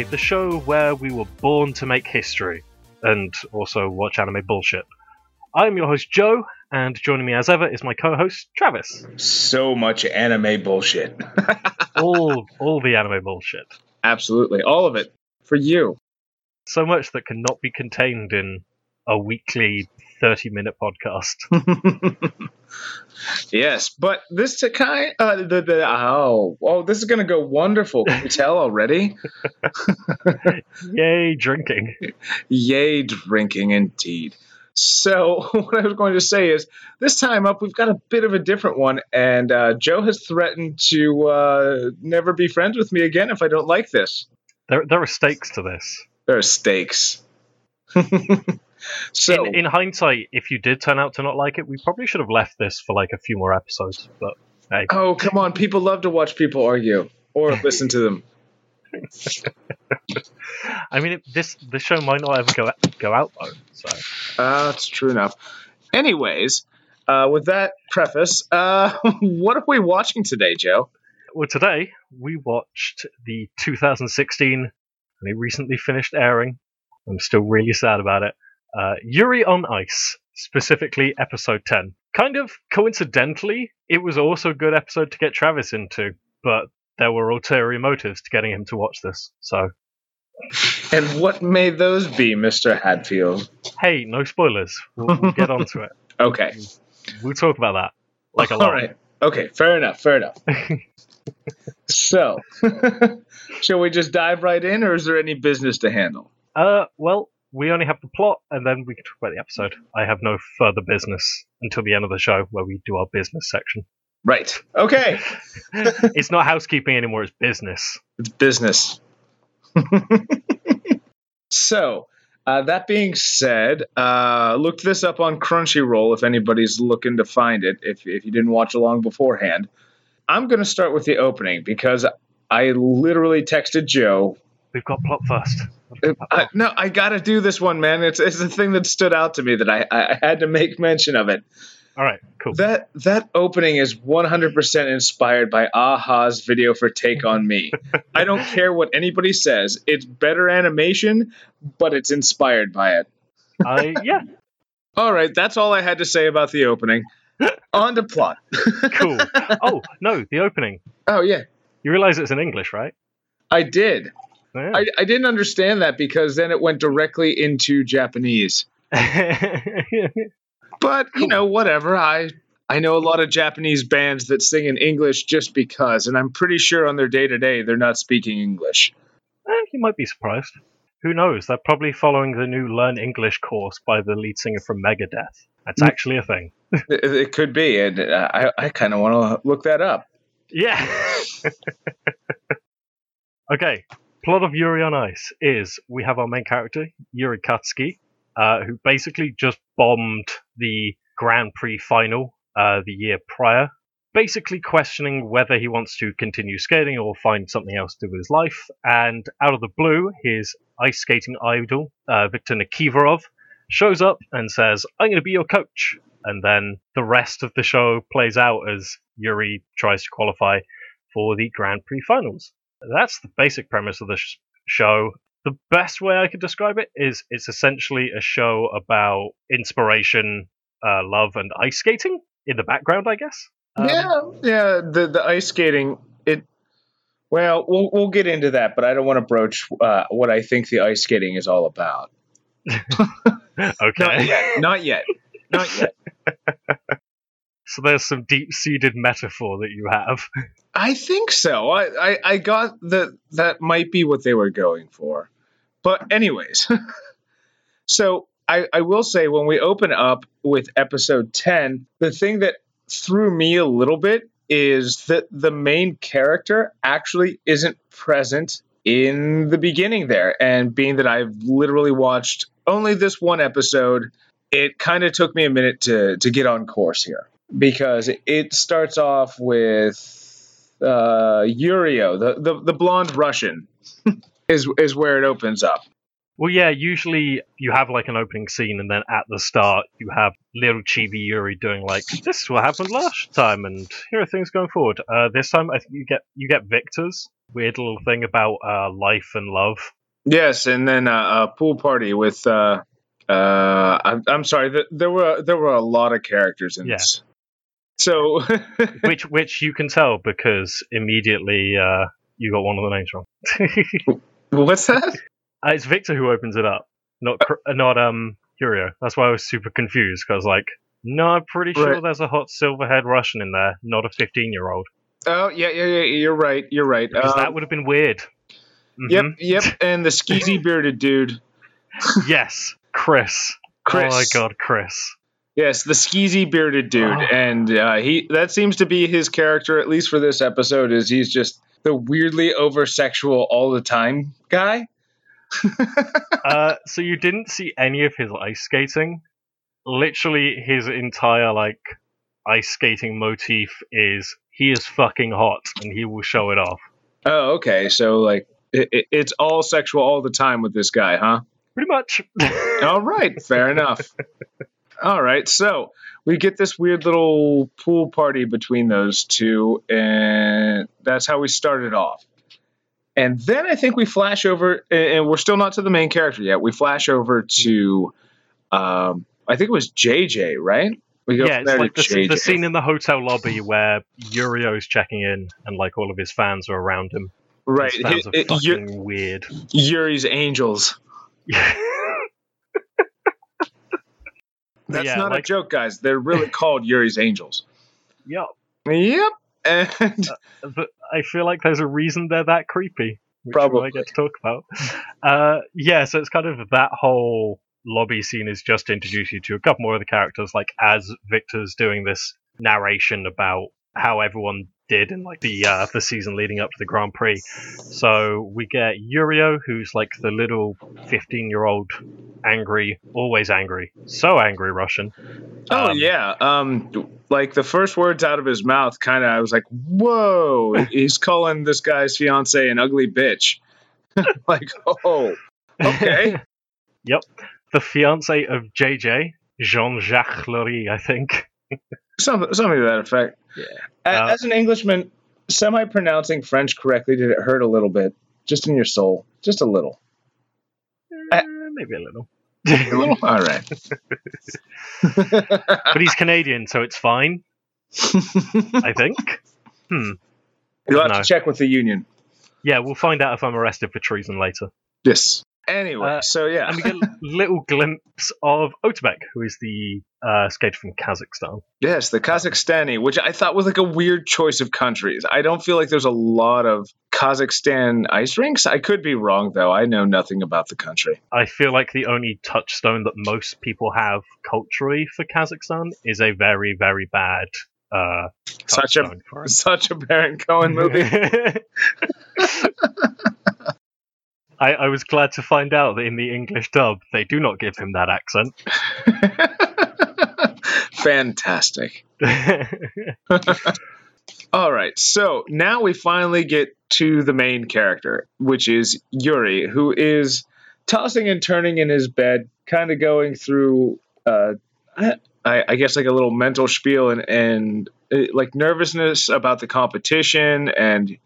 Anime, the show where we were born to make history and also watch anime bullshit. I'm your host, Joe, and joining me as ever is my co host, Travis. So much anime bullshit. all, all the anime bullshit. Absolutely. All of it. For you. So much that cannot be contained in a weekly 30 minute podcast. yes, but this Takai, uh, the, the, oh, oh, this is going to go wonderful. Can you tell already? Yay, drinking. Yay, drinking indeed. So, what I was going to say is this time up, we've got a bit of a different one, and uh, Joe has threatened to uh, never be friends with me again if I don't like this. There, there are stakes to this. There are stakes. So, in, in, hindsight, if you did turn out to not like it, we probably should have left this for like a few more episodes. But hey. oh, come on! People love to watch people argue or listen to them. I mean, it, this this show might not ever go go out though. So uh, that's true enough. Anyways, uh, with that preface, uh, what are we watching today, Joe? Well, today we watched the 2016, and it recently finished airing. I'm still really sad about it. Uh, Yuri on Ice, specifically episode 10. Kind of coincidentally, it was also a good episode to get Travis into, but there were ulterior motives to getting him to watch this. So and what may those be, Mr. Hadfield? Hey, no spoilers. We'll, we'll get onto it. okay. We'll talk about that. Like a lot. All right. Okay, fair enough, fair enough. so, shall we just dive right in, or is there any business to handle? Uh, well, we only have the plot, and then we can talk about the episode. I have no further business until the end of the show, where we do our business section. Right. Okay. it's not housekeeping anymore; it's business. It's business. so, uh, that being said, uh, look this up on Crunchyroll if anybody's looking to find it, if, if you didn't watch along beforehand. I'm going to start with the opening because I literally texted Joe. We've got plot first. Uh, I, no, I got to do this one, man. It's, it's the thing that stood out to me that I, I had to make mention of it. All right, cool. That that opening is 100% inspired by a-ha's video for Take on Me. I don't care what anybody says. It's better animation, but it's inspired by it. I uh, yeah. all right, that's all I had to say about the opening. On to plot. cool. Oh, no, the opening. Oh, yeah. You realize it's in English, right? I did. Yeah. I, I didn't understand that because then it went directly into Japanese. But you know, whatever. I I know a lot of Japanese bands that sing in English just because, and I'm pretty sure on their day to day they're not speaking English. Eh, you might be surprised. Who knows? They're probably following the new Learn English course by the lead singer from Megadeth. That's mm. actually a thing. it, it could be, and I, I kind of want to look that up. Yeah. okay. Plot of Yuri on Ice is we have our main character, Yuri Katsuki, uh, who basically just bombed the Grand Prix final uh, the year prior, basically questioning whether he wants to continue skating or find something else to do with his life. And out of the blue, his ice skating idol, uh, Viktor Nikiforov, shows up and says, I'm going to be your coach. And then the rest of the show plays out as Yuri tries to qualify for the Grand Prix finals. That's the basic premise of the sh- show the best way I could describe it is it's essentially a show about inspiration, uh, love, and ice skating in the background, I guess. Um, yeah, yeah. The the ice skating. It. Well, we'll we'll get into that, but I don't want to broach uh, what I think the ice skating is all about. okay. Not yet. Not yet. Not yet. so there's some deep seated metaphor that you have. I think so. I, I, I got that that might be what they were going for. But anyways, so I, I will say when we open up with episode 10, the thing that threw me a little bit is that the main character actually isn't present in the beginning there. And being that I've literally watched only this one episode, it kind of took me a minute to to get on course here because it starts off with uh, Yurio, the, the, the blonde Russian, is is where it opens up. Well, yeah, usually you have like an opening scene, and then at the start, you have little chibi Yuri doing like, "This is what happened last time, and here are things going forward." Uh, this time, I think you get you get Victor's weird little thing about uh, life and love. Yes, and then uh, a pool party with. Uh, uh, I'm, I'm sorry. There were there were a lot of characters in Yeah. this. So which which you can tell because immediately uh, you got one of the names wrong. what's that? Uh, it's Victor who opens it up, not Cr- uh, not um Curio. That's why I was super confused because like, no, I'm pretty sure Right. there's a hot silver-haired Russian in there, not a 15-year-old. Oh yeah, yeah, yeah. You're right. You're right. Because Um, that would have been weird. Yep, Mhm. yep. And the skeezy bearded dude, yes, Chris. Chris. Oh my god, Chris. Yes, the skeezy bearded dude, Oh. and uh, he that seems to be his character at least for this episode. Is he's just the weirdly over sexual all the time guy? uh, so you didn't see any of his ice skating. Literally, his entire like ice skating motif is he is fucking hot and he will show it off. Oh, okay. So like it, it, it's all sexual all the time with this guy, huh? Pretty much. All right, fair enough. All right, so we get this weird little pool party between those two, and that's how we started off. And then I think we flash over, and we're still not to the main character yet. We flash over to, um, I think it was JJ, right? We go yeah, it's like the, the scene in the hotel lobby where Yurio's checking in and like all of his fans are around him. right? His fans It- it- Yu- fucking weird. Yuri's Angels. That's Yeah, not a joke, guys. They're really called Yuri's Angels. yep. Yep. And But I feel like there's a reason they're that creepy. Which Probably. might get to talk about. Uh, yeah, so it's kind of that whole lobby scene is just to introduce you to a couple more of the characters, like as Victor's doing this narration about how everyone did in like the uh, the season leading up to the Grand Prix. So we get Yurio, who's like the little 15 year old angry, always angry, so angry Russian. Oh Um, yeah, um, like the first words out of his mouth, kind of, I was like, "Whoa!" He's calling this guy's fiance an ugly bitch. like, oh, okay, yep, the fiance of JJ, Jean Jacques Lery, I think. something, something to that effect. Yeah. Uh, As an Englishman, semi-pronouncing French correctly, did it hurt a little bit, just in your soul, just a little? Eh, maybe a little. A little? All right. but he's Canadian, so it's fine, I think. Hmm. You'll have No. to check with the union. Yeah, we'll find out if I'm arrested for treason later. Yes. Anyway, Uh, so yeah. And we get a little glimpse of Otabek, who is the uh, skater from Kazakhstan. Yes, the Kazakhstani, which I thought was like a weird choice of countries. I don't feel like there's a lot of Kazakhstan ice rinks. I could be wrong, though. I know nothing about the country. I feel like the only touchstone that most people have culturally for Kazakhstan is a very, very bad uh, Such a such a Baron Cohen movie. I, I was glad to find out that in the English dub, they do not give him that accent. Fantastic. All right, so now we finally get to the main character, which is Yuri, who is tossing and turning in his bed, kind of going through, uh, I, I guess, like a little mental spiel and, and uh, like nervousness about the competition, and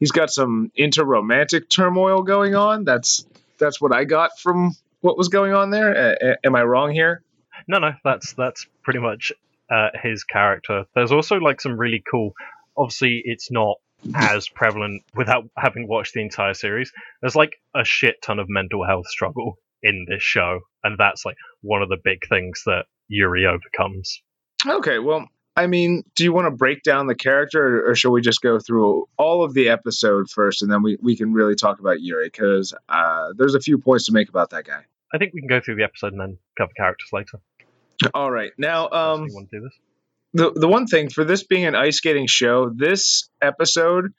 he's got some interromantic turmoil going on. That's that's what I got from what was going on there. Am I wrong here? No, no, that's that's pretty much uh, his character. There's also like some really cool. Obviously, it's not as prevalent without having watched the entire series. There's like a shit ton of mental health struggle in this show, and that's like one of the big things that Yuri overcomes. Okay, well, I mean, do you want to break down the character, or, or shall we just go through all of the episode first, and then we, we can really talk about Yuri? Because uh, there's a few points to make about that guy. I think we can go through the episode and then cover characters later. All right, now, um, you want to do this? the the one thing for this being an ice skating show, this episode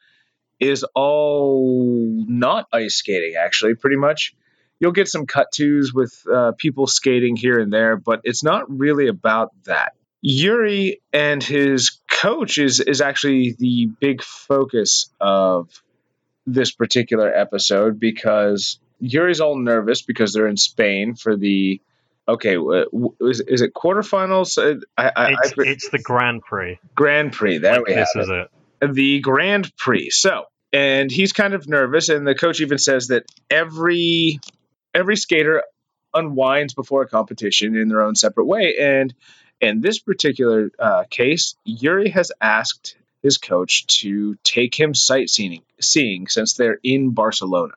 is all not ice skating. Actually, pretty much, you'll get some cut tos with uh, people skating here and there, but it's not really about that. Yuri and his coach is is actually the big focus of this particular episode because Yuri's all nervous because they're in Spain for the. Okay, is, is it quarterfinals? Uh, I, I, It's, I, it's the Grand Prix. Grand Prix. There Like, we have this it. is it. the Grand Prix. So, and he's kind of nervous, and the coach even says that every every skater unwinds before a competition in their own separate way. And in this particular uh, case, Yuri has asked his coach to take him sightseeing, seeing since they're in Barcelona,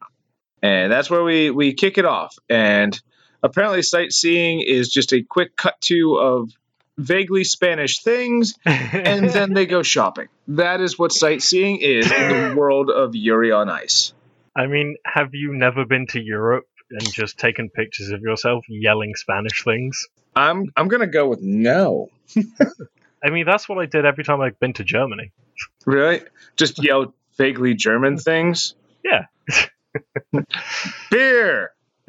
and that's where we we kick it off. And apparently, sightseeing is just a quick cut to of vaguely Spanish things and then they go shopping. That is what sightseeing is in the world of Yuri on Ice. I mean, have you never been to Europe and just taken pictures of yourself yelling Spanish things? I'm I'm gonna go with no. I mean, that's what I did every time I've been to Germany. Really? Just yell vaguely German things. Yeah. Beer.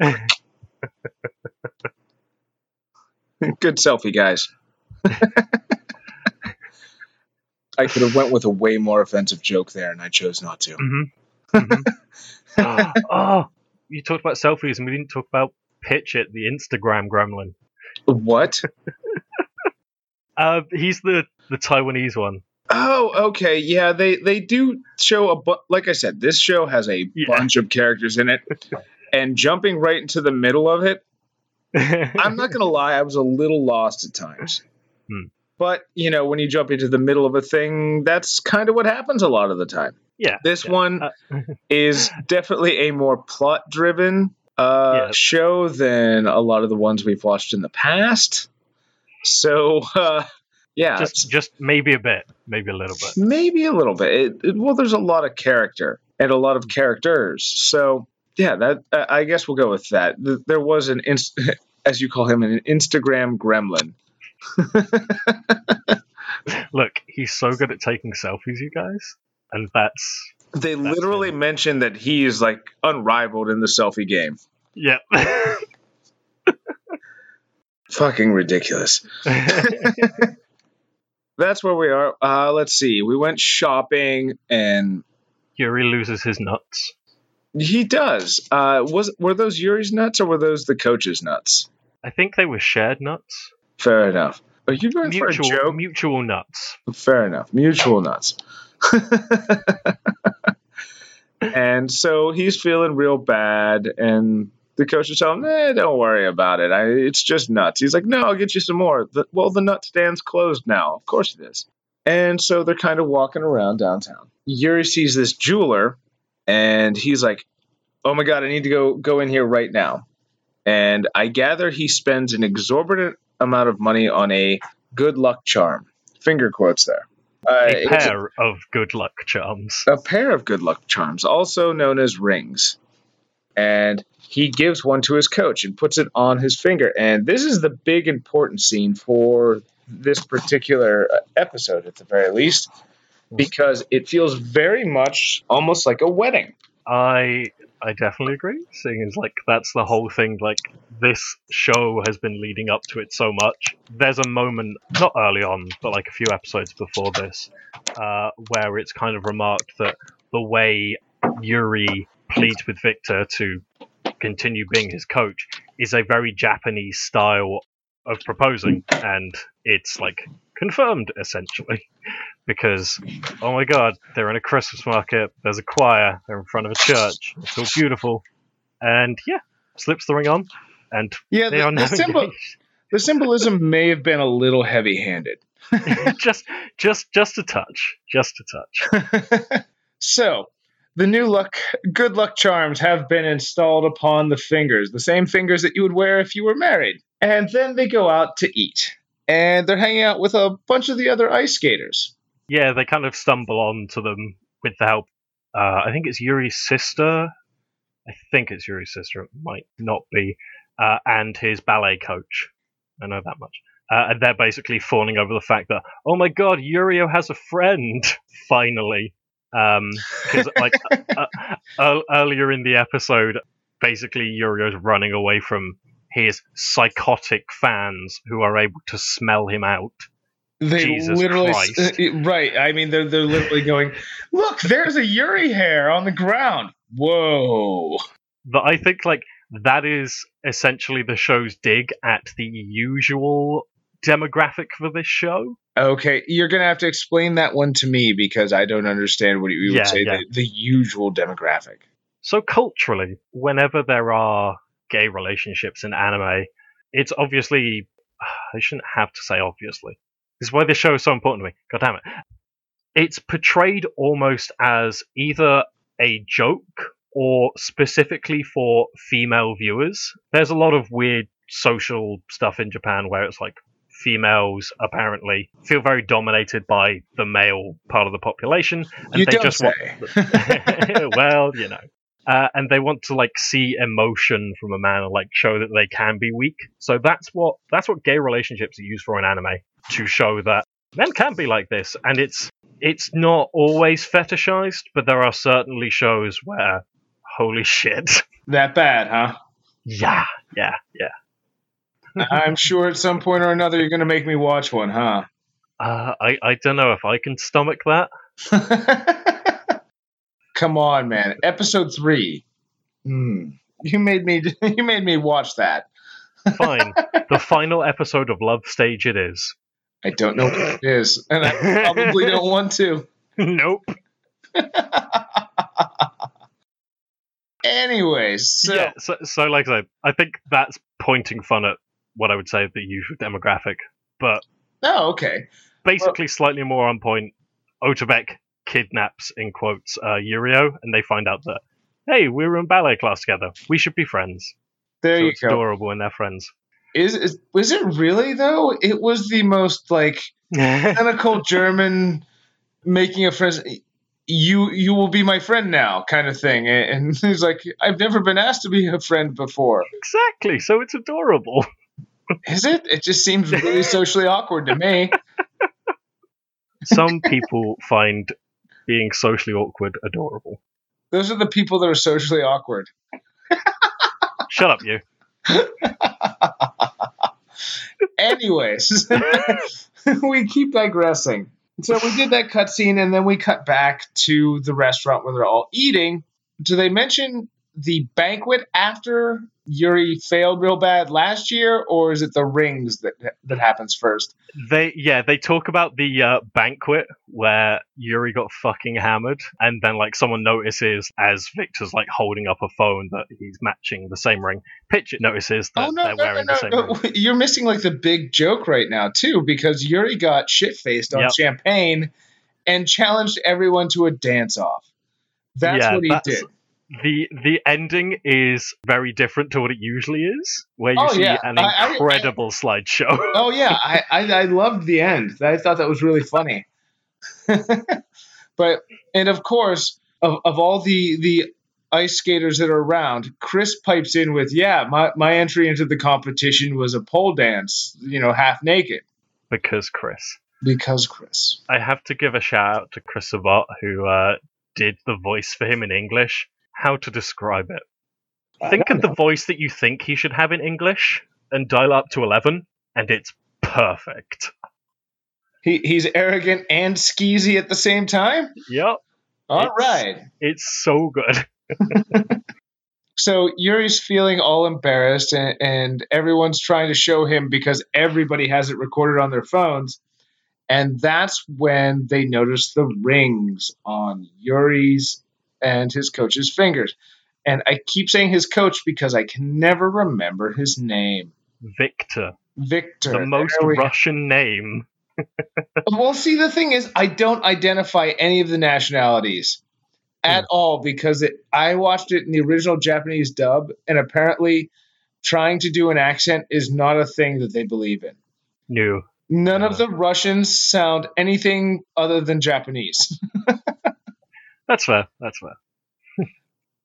Good selfie, guys. I could have went with a way more offensive joke there, and I chose not to. hmm oh, you talked about selfies and we didn't talk about Phichit, the Instagram gremlin. What? Uh, he's the, the Taiwanese one. Oh, okay. Yeah, they they do show a bu- like I said, this show has a Yeah. bunch of characters in it, and jumping right into the middle of it, I'm not gonna lie, I was a little lost at times. Hmm. But you know, when you jump into the middle of a thing, that's kind of what happens a lot of the time. yeah. This yeah. one Uh, is definitely a more plot-driven uh, Yeah. show than a lot of the ones we've watched in the past. So, uh, yeah, just just maybe a bit, maybe a little bit. maybe a little bit. It, it- well, there's a lot of character and a lot of characters. So, yeah, that uh, I guess we'll go with that. There was an, inst- as you call him, an Instagram gremlin. Look, he's so good at taking selfies, you guys, and that's They That's literally him. mentioned that he is like unrivaled in the selfie game. Yeah. Fucking ridiculous. That's where we are. Uh, let's see. We went shopping, and Yuri loses his nuts. he does. Uh, was were those Yuri's nuts or were those the coach's nuts? I think they were shared nuts. Fair enough. Are you going for a Mutual joke? mutual nuts. Fair enough. Mutual nuts. and so he's feeling real bad, and the coach is telling him, eh, don't worry about it. I, it's just nuts. He's like, no, I'll get you some more. The, well, the nut stand's closed now. Of course it is. And so they're kind of walking around downtown. Yuri sees this jeweler, and he's like, oh my God, I need to go, go in here right now. And I gather he spends an exorbitant amount of money on a good luck charm. Finger quotes there. Uh, A pair of good luck charms. a pair of good luck charms, also known as rings. And he gives one to his coach and puts it on his finger. And this is the big important scene for this particular uh, episode, at the very least, because it feels very much almost like a wedding. I I definitely agree. Seeing as like that's the whole thing. Like this show has been leading up to it so much. There's a moment, not early on, but like a few episodes before this, uh, where it's kind of remarked that the way Yuri pleads with Victor to continue being his coach is a very Japanese style of proposing, and it's like confirmed essentially. Because, oh my god, they're in a Christmas market, there's a choir, they're in front of a church, it's all beautiful. And yeah, slips the ring on, and Yeah, they are now the symbolism may have been a little heavy handed. just, just, just a touch. Just a touch. so, the new luck, good luck charms have been installed upon the fingers, the same fingers that you would wear if you were married. And then they go out to eat. And they're hanging out with a bunch of the other ice skaters. Yeah, they kind of stumble onto them with the help. Uh, I think it's Yuri's sister. I think it's Yuri's sister. It might not be. Uh, and his ballet coach. I know that much. Uh, and they're basically fawning over the fact that, oh my god, Yurio has a friend, finally. Because, like, uh, uh, earlier in the episode, basically Yurio's running away from his psychotic fans who are able to smell him out. They Jesus literally, Christ. uh, right? I mean, they're they're literally going, "Look, there's a Yuri hair on the ground." Whoa! that I think like that is essentially the show's dig at the usual demographic for this show. Okay, you're gonna have to explain that one to me because I don't understand what you would Yeah, say yeah. the, the usual demographic. So culturally, whenever there are gay relationships in anime, it's obviously I shouldn't have to say obviously. This is why this show is so important to me. God damn it. It's portrayed almost as either a joke or specifically for female viewers. There's a lot of weird social stuff in Japan where it's like females apparently feel very dominated by the male part of the population and you they just say. want well, you know. Uh, and they want to like see emotion from a man and like show that they can be weak. So that's what that's what gay relationships are used for in anime to show that men can be like this. And it's it's not always fetishized, but there are certainly shows where holy shit. that bad, huh? yeah, yeah, yeah. I'm sure at some point or another you're gonna make me watch one, huh? Uh, I I don't know if I can stomach that. Come on, man. Episode three. Hmm. You made me. You made me watch that. Fine. the final episode of Love Stage it is. I don't know what it is, and I probably don't want to. nope. Anyways, so yeah, so, so like I said, I think that's pointing fun at what I would say of the usual demographic, but oh, okay. basically slightly more on point. Otabek kidnaps in quotes uh, Yurio, and they find out that hey, we were in ballet class together. We should be friends. There so you it's go. adorable when they're friends. Is, is was it really though? It was the most like cynical German making a friend. You you will be my friend now, kind of thing. And he's like, I've never been asked to be a friend before. exactly. So it's adorable. Is it? It just seems really socially awkward to me. Some people find being socially awkward adorable. Those are the people that are socially awkward. Shut up, you. Anyways, we keep digressing. So we did that cutscene, and then we cut back to the restaurant where they're all eating. Do they mention the banquet after Yuri failed real bad last year, or is it the rings that that happens first? They yeah, they talk about the uh, banquet where Yuri got fucking hammered, and then like someone notices as Victor's like holding up a phone that he's matching the same ring. Phichit notices that oh no, they're no, wearing no, the same no, ring. You're missing like the big joke right now too, because Yuri got shit faced on Yep. champagne and challenged everyone to a dance off. That's Yeah, what he that's- did. The the ending is very different to what it usually is, where you Oh, see yeah. an I- I- incredible slideshow. Oh yeah, I, I I loved the end. I thought that was really funny. but and of course, of, of all the the ice skaters that are around, Chris pipes in with, "Yeah, my my entry into the competition was a pole dance, you know, half naked." because Chris. Because Chris. I have to give a shout out to Chris Sabat who uh, did the voice for him in English. How to describe it? Think of the voice that you think he should have in English and dial up to 11, and it's perfect. He he's arrogant and skeezy at the same time. Yep, All It's- right. it's so good. So Yuri's feeling all embarrassed, and, and everyone's trying to show him because everybody has it recorded on their phones. And that's when they notice the rings on Yuri's and his coach's fingers. And I keep saying his coach because I can never remember his name. Victor, Victor. the most we- Russian name. Well, see, the thing is, I don't identify any of the nationalities at all because it, I watched it in the original Japanese dub, and apparently, trying to do an accent is not a thing that they believe in. New. None of Uh. the Russians sound anything other than Japanese. That's fair. That's fair.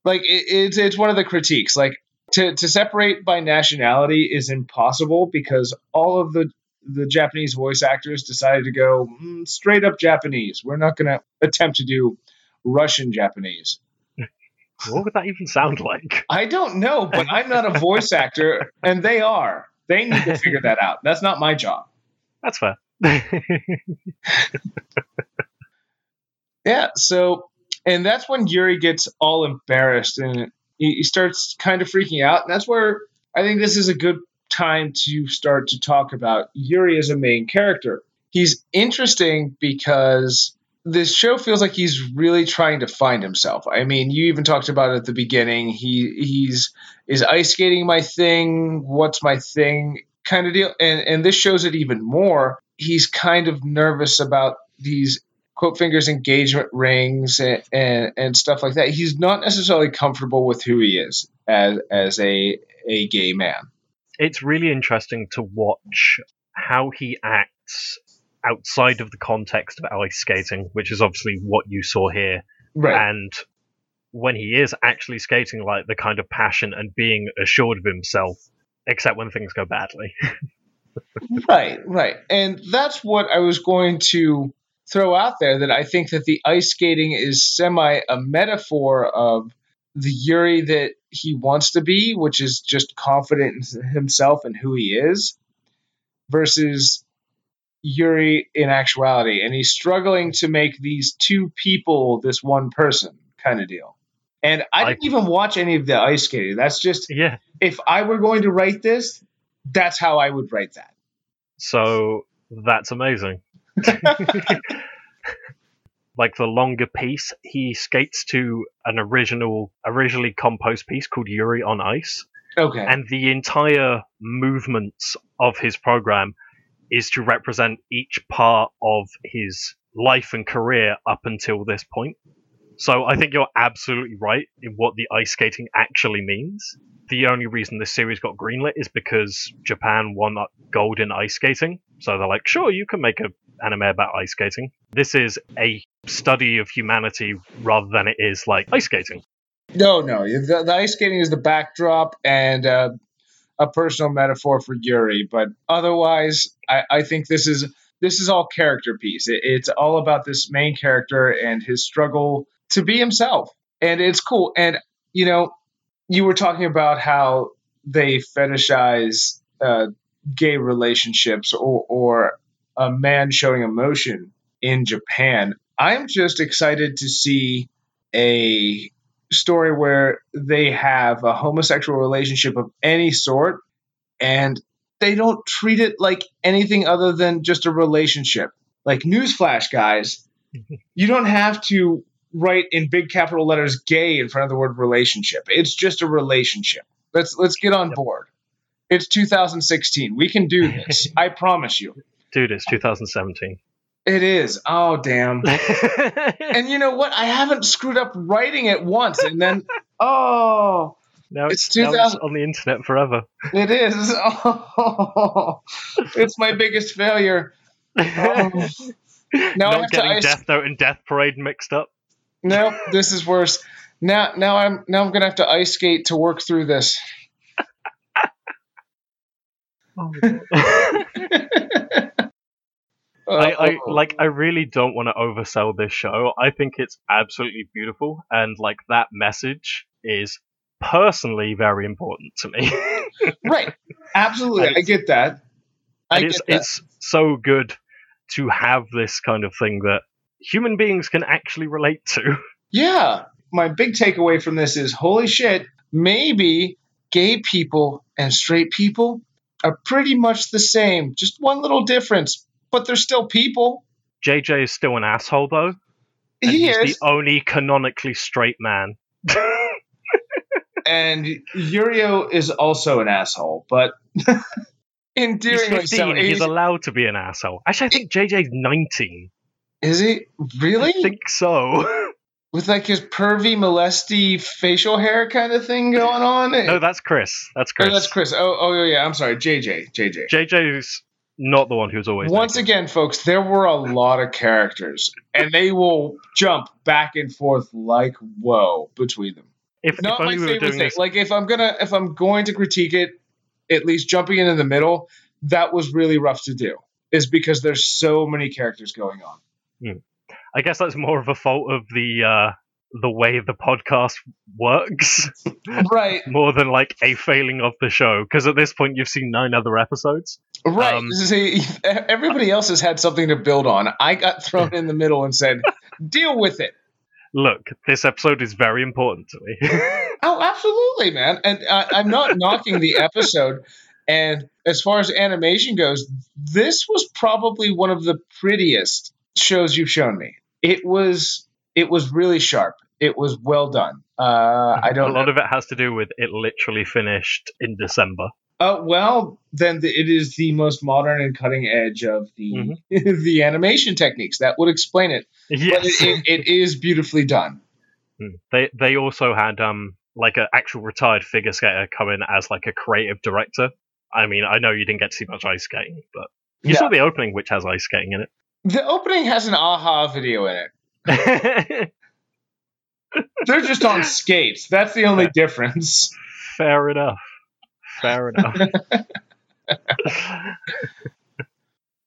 like it, it's it's one of the critiques. Like to to separate by nationality is impossible because all of the the Japanese voice actors decided to go mm, straight up Japanese. We're not going to attempt to do Russian Japanese. What would that even sound like? I don't know, but I'm not a voice actor, and they are. They need to figure that out. That's not my job. That's fair. Yeah. So, and that's when Yuri gets all embarrassed, and he, starts kind of freaking out, and that's where I think this is a good time to start to talk about Yuri as a main character. He's interesting because this show feels like he's really trying to find himself. I mean, you even talked about it at the beginning. He he's is ice skating my thing? What's my thing? Kind of deal. And and this shows it even more. He's kind of nervous about these quote fingers engagement rings and, and, and stuff like that. He's not necessarily comfortable with who he is as as a a gay man. It's really interesting to watch how he acts outside of the context of ice skating, which is obviously what you saw here. Right. And when he is actually skating like the kind of passion and being assured of himself, except when things go badly. right, right. And that's what I was going to throw out there that I think that the ice skating is semi a metaphor of the Yuri that he wants to be, which is just confident in himself and who he is, versus Yuri in actuality. And he's struggling to make these two people this one person kind of deal. And I didn't I, even watch any of the ice skating. That's just yeah. If I were going to write this, that's how I would write that. So that's amazing. like the longer piece, he skates to an original, originally composed piece called Yuri on Ice. Okay. And the entire movements of his program is to represent each part of his life and career up until this point. So I think you're absolutely right in what the ice skating actually means. The only reason this series got greenlit is because Japan won gold in ice skating. So they're like, sure, you can make an anime about ice skating. This is a study of humanity rather than it is like ice skating. No, no. The, the ice skating is the backdrop and uh, a personal metaphor for Yuri. But otherwise, I, I think this is this is all character piece. It, it's all about this main character and his struggle to be himself. And it's cool. And, you know, you were talking about how they fetishize uh, gay relationships or, or a man showing emotion in Japan. I'm just excited to see a story where they have a homosexual relationship of any sort and they don't treat it like anything other than just a relationship. Like newsflash, guys, you don't have to write in big capital letters "gay" in front of the word relationship. It's just a relationship. Let's let's get on board. It's 2016. We can do this. I promise you. Dude, it's 2017. It is. Oh damn. and you know what? I haven't screwed up writing it once, and then oh, now it's, it's 2000 now it's on the internet forever. It is. Oh, it's my biggest failure. Oh. Now Not getting ice- Death Note and Death Parade mixed up. No, this is worse. Now, now I'm now I'm gonna have to ice skate to work through this. oh, I, I oh. like I really don't want to oversell this show. I think it's absolutely beautiful and like that message is personally very important to me. right. Absolutely. I get that. I it's, get that. it's so good to have this kind of thing that human beings can actually relate to. Yeah. My big takeaway from this is holy shit, maybe gay people and straight people are pretty much the same. Just one little difference but they're still people. JJ is still an asshole, though. He he's is the only canonically straight man. and Yurio is also an asshole, but endearingly he's 15, so. He's, he's allowed to be an asshole. Actually, I think JJ's 19. Is he really? I think so. With like his pervy, molesty facial hair kind of thing going on. No, that's Chris. That's oh, Chris. Oh, that's Chris. Oh, oh yeah. I'm sorry, JJ. JJ. JJ's not the one who's always. Once naked. again, folks, there were a lot of characters, and they will jump back and forth like whoa between them. If, not if my favorite thing. This... Like if I'm gonna if I'm going to critique it, at least jumping in in the middle, that was really rough to do. Is because there's so many characters going on. Hmm. I guess that's more of a fault of the uh, the way the podcast works. right. More than like a failing of the show. Because at this point, you've seen nine other episodes. Right. Um, See, everybody else has had something to build on. I got thrown in the middle and said, deal with it. Look, this episode is very important to me. Oh, absolutely, man. And I, I'm not knocking the episode. And as far as animation goes, this was probably one of the prettiest shows you've shown me. It was it was really sharp. It was well done. Uh, I don't A lot of it has to do with it literally finished in December. Uh, well, then the, it is the most modern and cutting edge of the Mhm. the animation techniques. That would explain it. But Yes. it, it, it is beautifully done. Mm. They they also had um like an actual retired figure skater come in as like a creative director. I mean, I know you didn't get to see much ice skating, but you Yeah. saw the opening, which has ice skating in it. The opening has an a-ha video in it. They're just on skates. That's the only difference. Fair enough. Fair enough.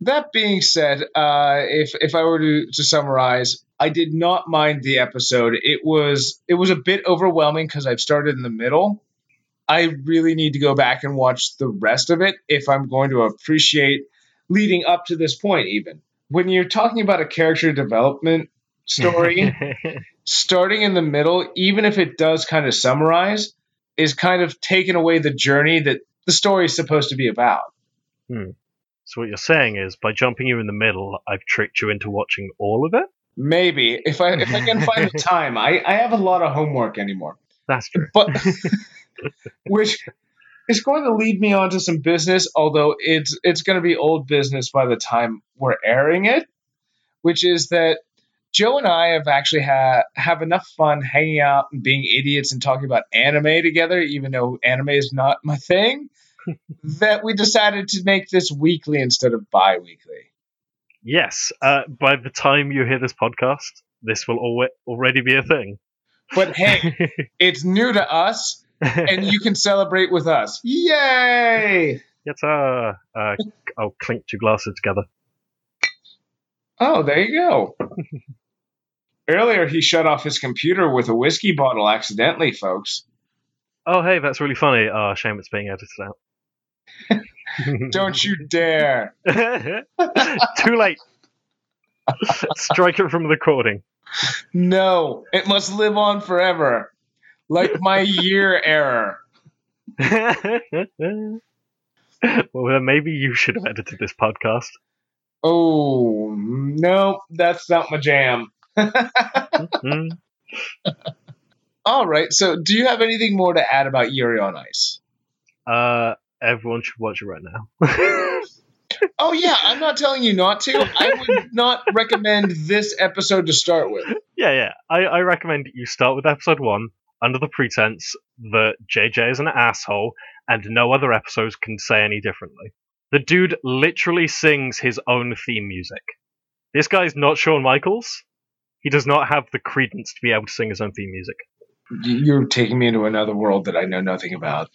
That being said, uh, if if I were to, to summarize, I did not mind the episode. It was it was a bit overwhelming because I've started in the middle. I really need to go back and watch the rest of it if I'm going to appreciate leading up to this point. Even when you're talking about a character development story, starting in the middle, even if it does kind of summarize, is kind of taking away the journey that the story is supposed to be about. Hmm. so what you're saying is, by jumping you in the middle, I've tricked you into watching all of it. Maybe if I if I can find the time. I, I have a lot of homework anymore. That's true. But which is going to lead me on to some business, although it's it's going to be old business by the time we're airing it, which is that Joe and I have actually ha- have enough fun hanging out and being idiots and talking about anime together, even though anime is not my thing, that we decided to make this weekly instead of bi-weekly. Yes. Uh, by the time you hear this podcast, this will al- already be a thing. But hey, it's new to us, and you can celebrate with us. Yay! Get uh, uh, I'll clink two glasses together. Oh, there you go. Earlier, he shut off his computer with a whiskey bottle accidentally, folks. Oh, hey, that's really funny. Oh, shame it's being edited out. Don't you dare. Too late. Strike it from the recording. No, it must live on forever. Like my year error. well, then maybe you should have edited this podcast. Oh, no, that's not my jam. Hmm. All right, so do you have anything more to add about Yuri on Ice? Uh, everyone should watch it right now. Oh, yeah, I'm not telling you not to. I would not recommend this episode to start with. yeah, yeah. I, I recommend you start with episode one under the pretense that JJ is an asshole and no other episodes can say any differently. The dude literally sings his own theme music. This guy's not Shawn Michaels. He does not have the credence to be able to sing his own theme music. You're taking me into another world that I know nothing about.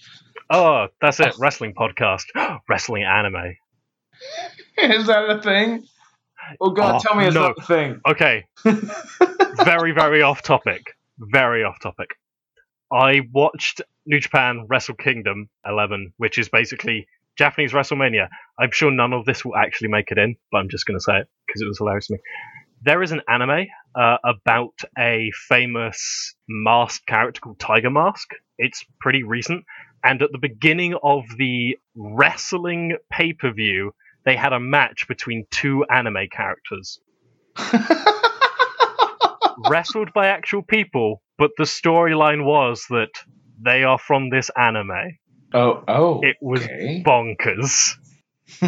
Oh, that's it. Wrestling podcast. Wrestling anime. Is that a thing? Oh God, Oh, tell me it's no. not a thing. Okay. very, very off topic. Very off topic. I watched New Japan Wrestle Kingdom 11, which is basically Japanese WrestleMania. I'm sure none of this will actually make it in, but I'm just going to say it because it was hilarious to me. There is an anime uh, about a famous masked character called Tiger Mask. It's pretty recent. And at the beginning of the wrestling pay per view, they had a match between two anime characters wrestled by actual people, but the storyline was that they are from this anime. oh, oh. It was okay. bonkers.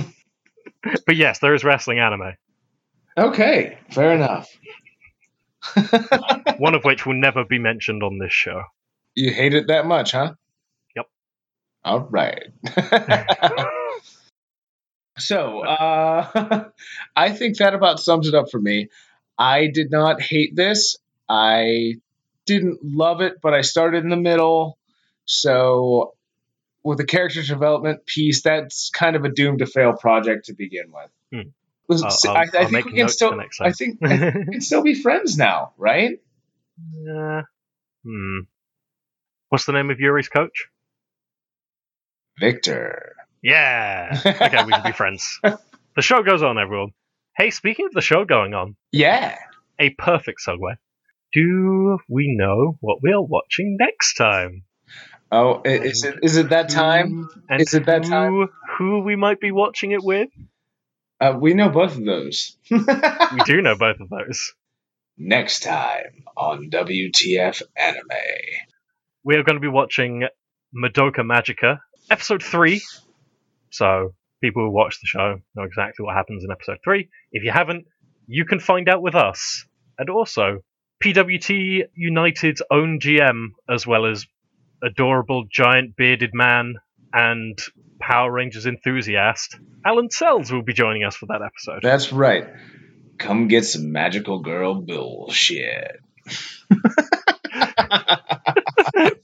but yes, there is wrestling anime, Okay, fair enough. One of which will never be mentioned on this show. You hate it that much, huh? Yep. All right. so, uh, I think that about sums it up for me. I did not hate this. I didn't love it, but I started in the middle. So, with the character development piece, that's kind of a doomed to fail project to begin with. Hmm. I'll- I, I think we can still. I think I think we can still be friends now, right? Yeah. Hmm. What's the name of Yuri's coach? Victor. Yeah. Okay, we can be friends. The show goes on, everyone. Hey, speaking of the show going on, Yeah. a perfect segue. do we know what we are watching next time? Oh, is it is it that time? And Is it that who, time? Who we might be watching it with? Uh, we know both of those. We do know both of those. Next time on WTF Anime. We are going to be watching Madoka Magica, episode three. So people who watch the show know exactly what happens in episode three. If you haven't, you can find out with us. And also, PWT United's own GM, as well as adorable giant bearded man and Power Rangers enthusiast, Alan Sells will be joining us for that episode. That's right. Come get some magical girl bullshit.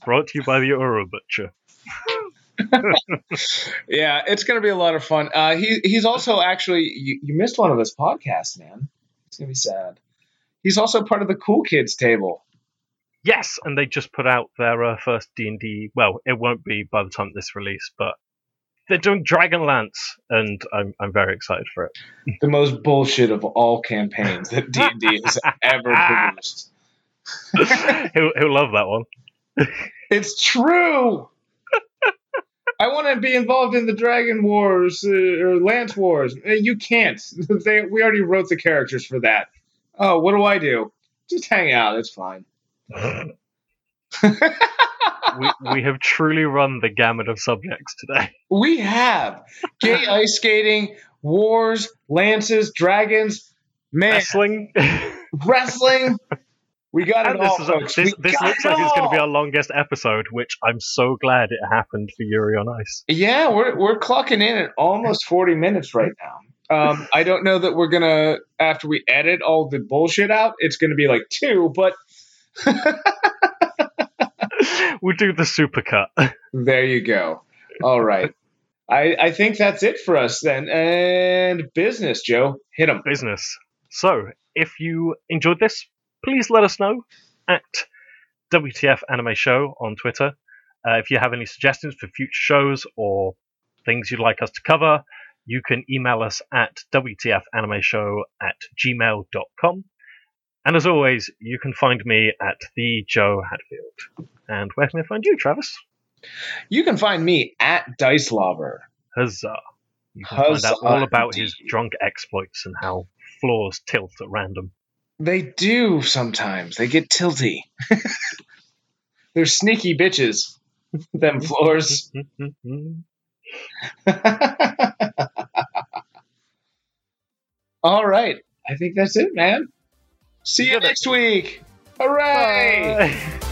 Brought to you by the Urobutcher. Yeah, it's gonna be a lot of fun. Uh, he he's also actually you, you missed one of his podcasts, man. It's gonna be sad. He's also part of the cool kids table. Yes, and they just put out their uh, first D and D. Well, it won't be by the time this release, but they're doing Dragonlance, and I'm I'm very excited for it. The most bullshit of all campaigns that D and D has ever produced. he'll he'll love that one. It's true. I want to be involved in the Dragon Wars uh, or Lance Wars. Uh, You can't. They, we already wrote the characters for that. Oh, what do I do? Just hang out. It's fine. We we have truly run the gamut of subjects today. We have gay ice skating, wars, lances, dragons, man, Wrestling. wrestling. We got And it all, this is, folks. this, this looks it like it's going to be our longest episode, which I'm so glad it happened for Yuri on Ice. Yeah, we're we're clocking in at almost forty minutes right now. Um, I don't know that we're gonna after we edit all the bullshit out, it's gonna be like two, but we'll do the supercut. there you go. All right. I, I think that's it for us then. And business, Joe. Hit them. business. So, if you enjoyed this, please let us know at WTF Anime Show on Twitter. Uh, if you have any suggestions for future shows or things you'd like us to cover, you can email us at WTFAnimeShow at gmail.com. And as always, you can find me at the Joe Hatfield. And where can I find you, Travis? You can find me at Dice Lover. Huzzah. You can find out all about his drunk exploits and how floors tilt at random. They do sometimes. They get tilty. They're sneaky bitches. Them floors. All right. I think that's it, man. See you Did it. next week. Hooray! Bye.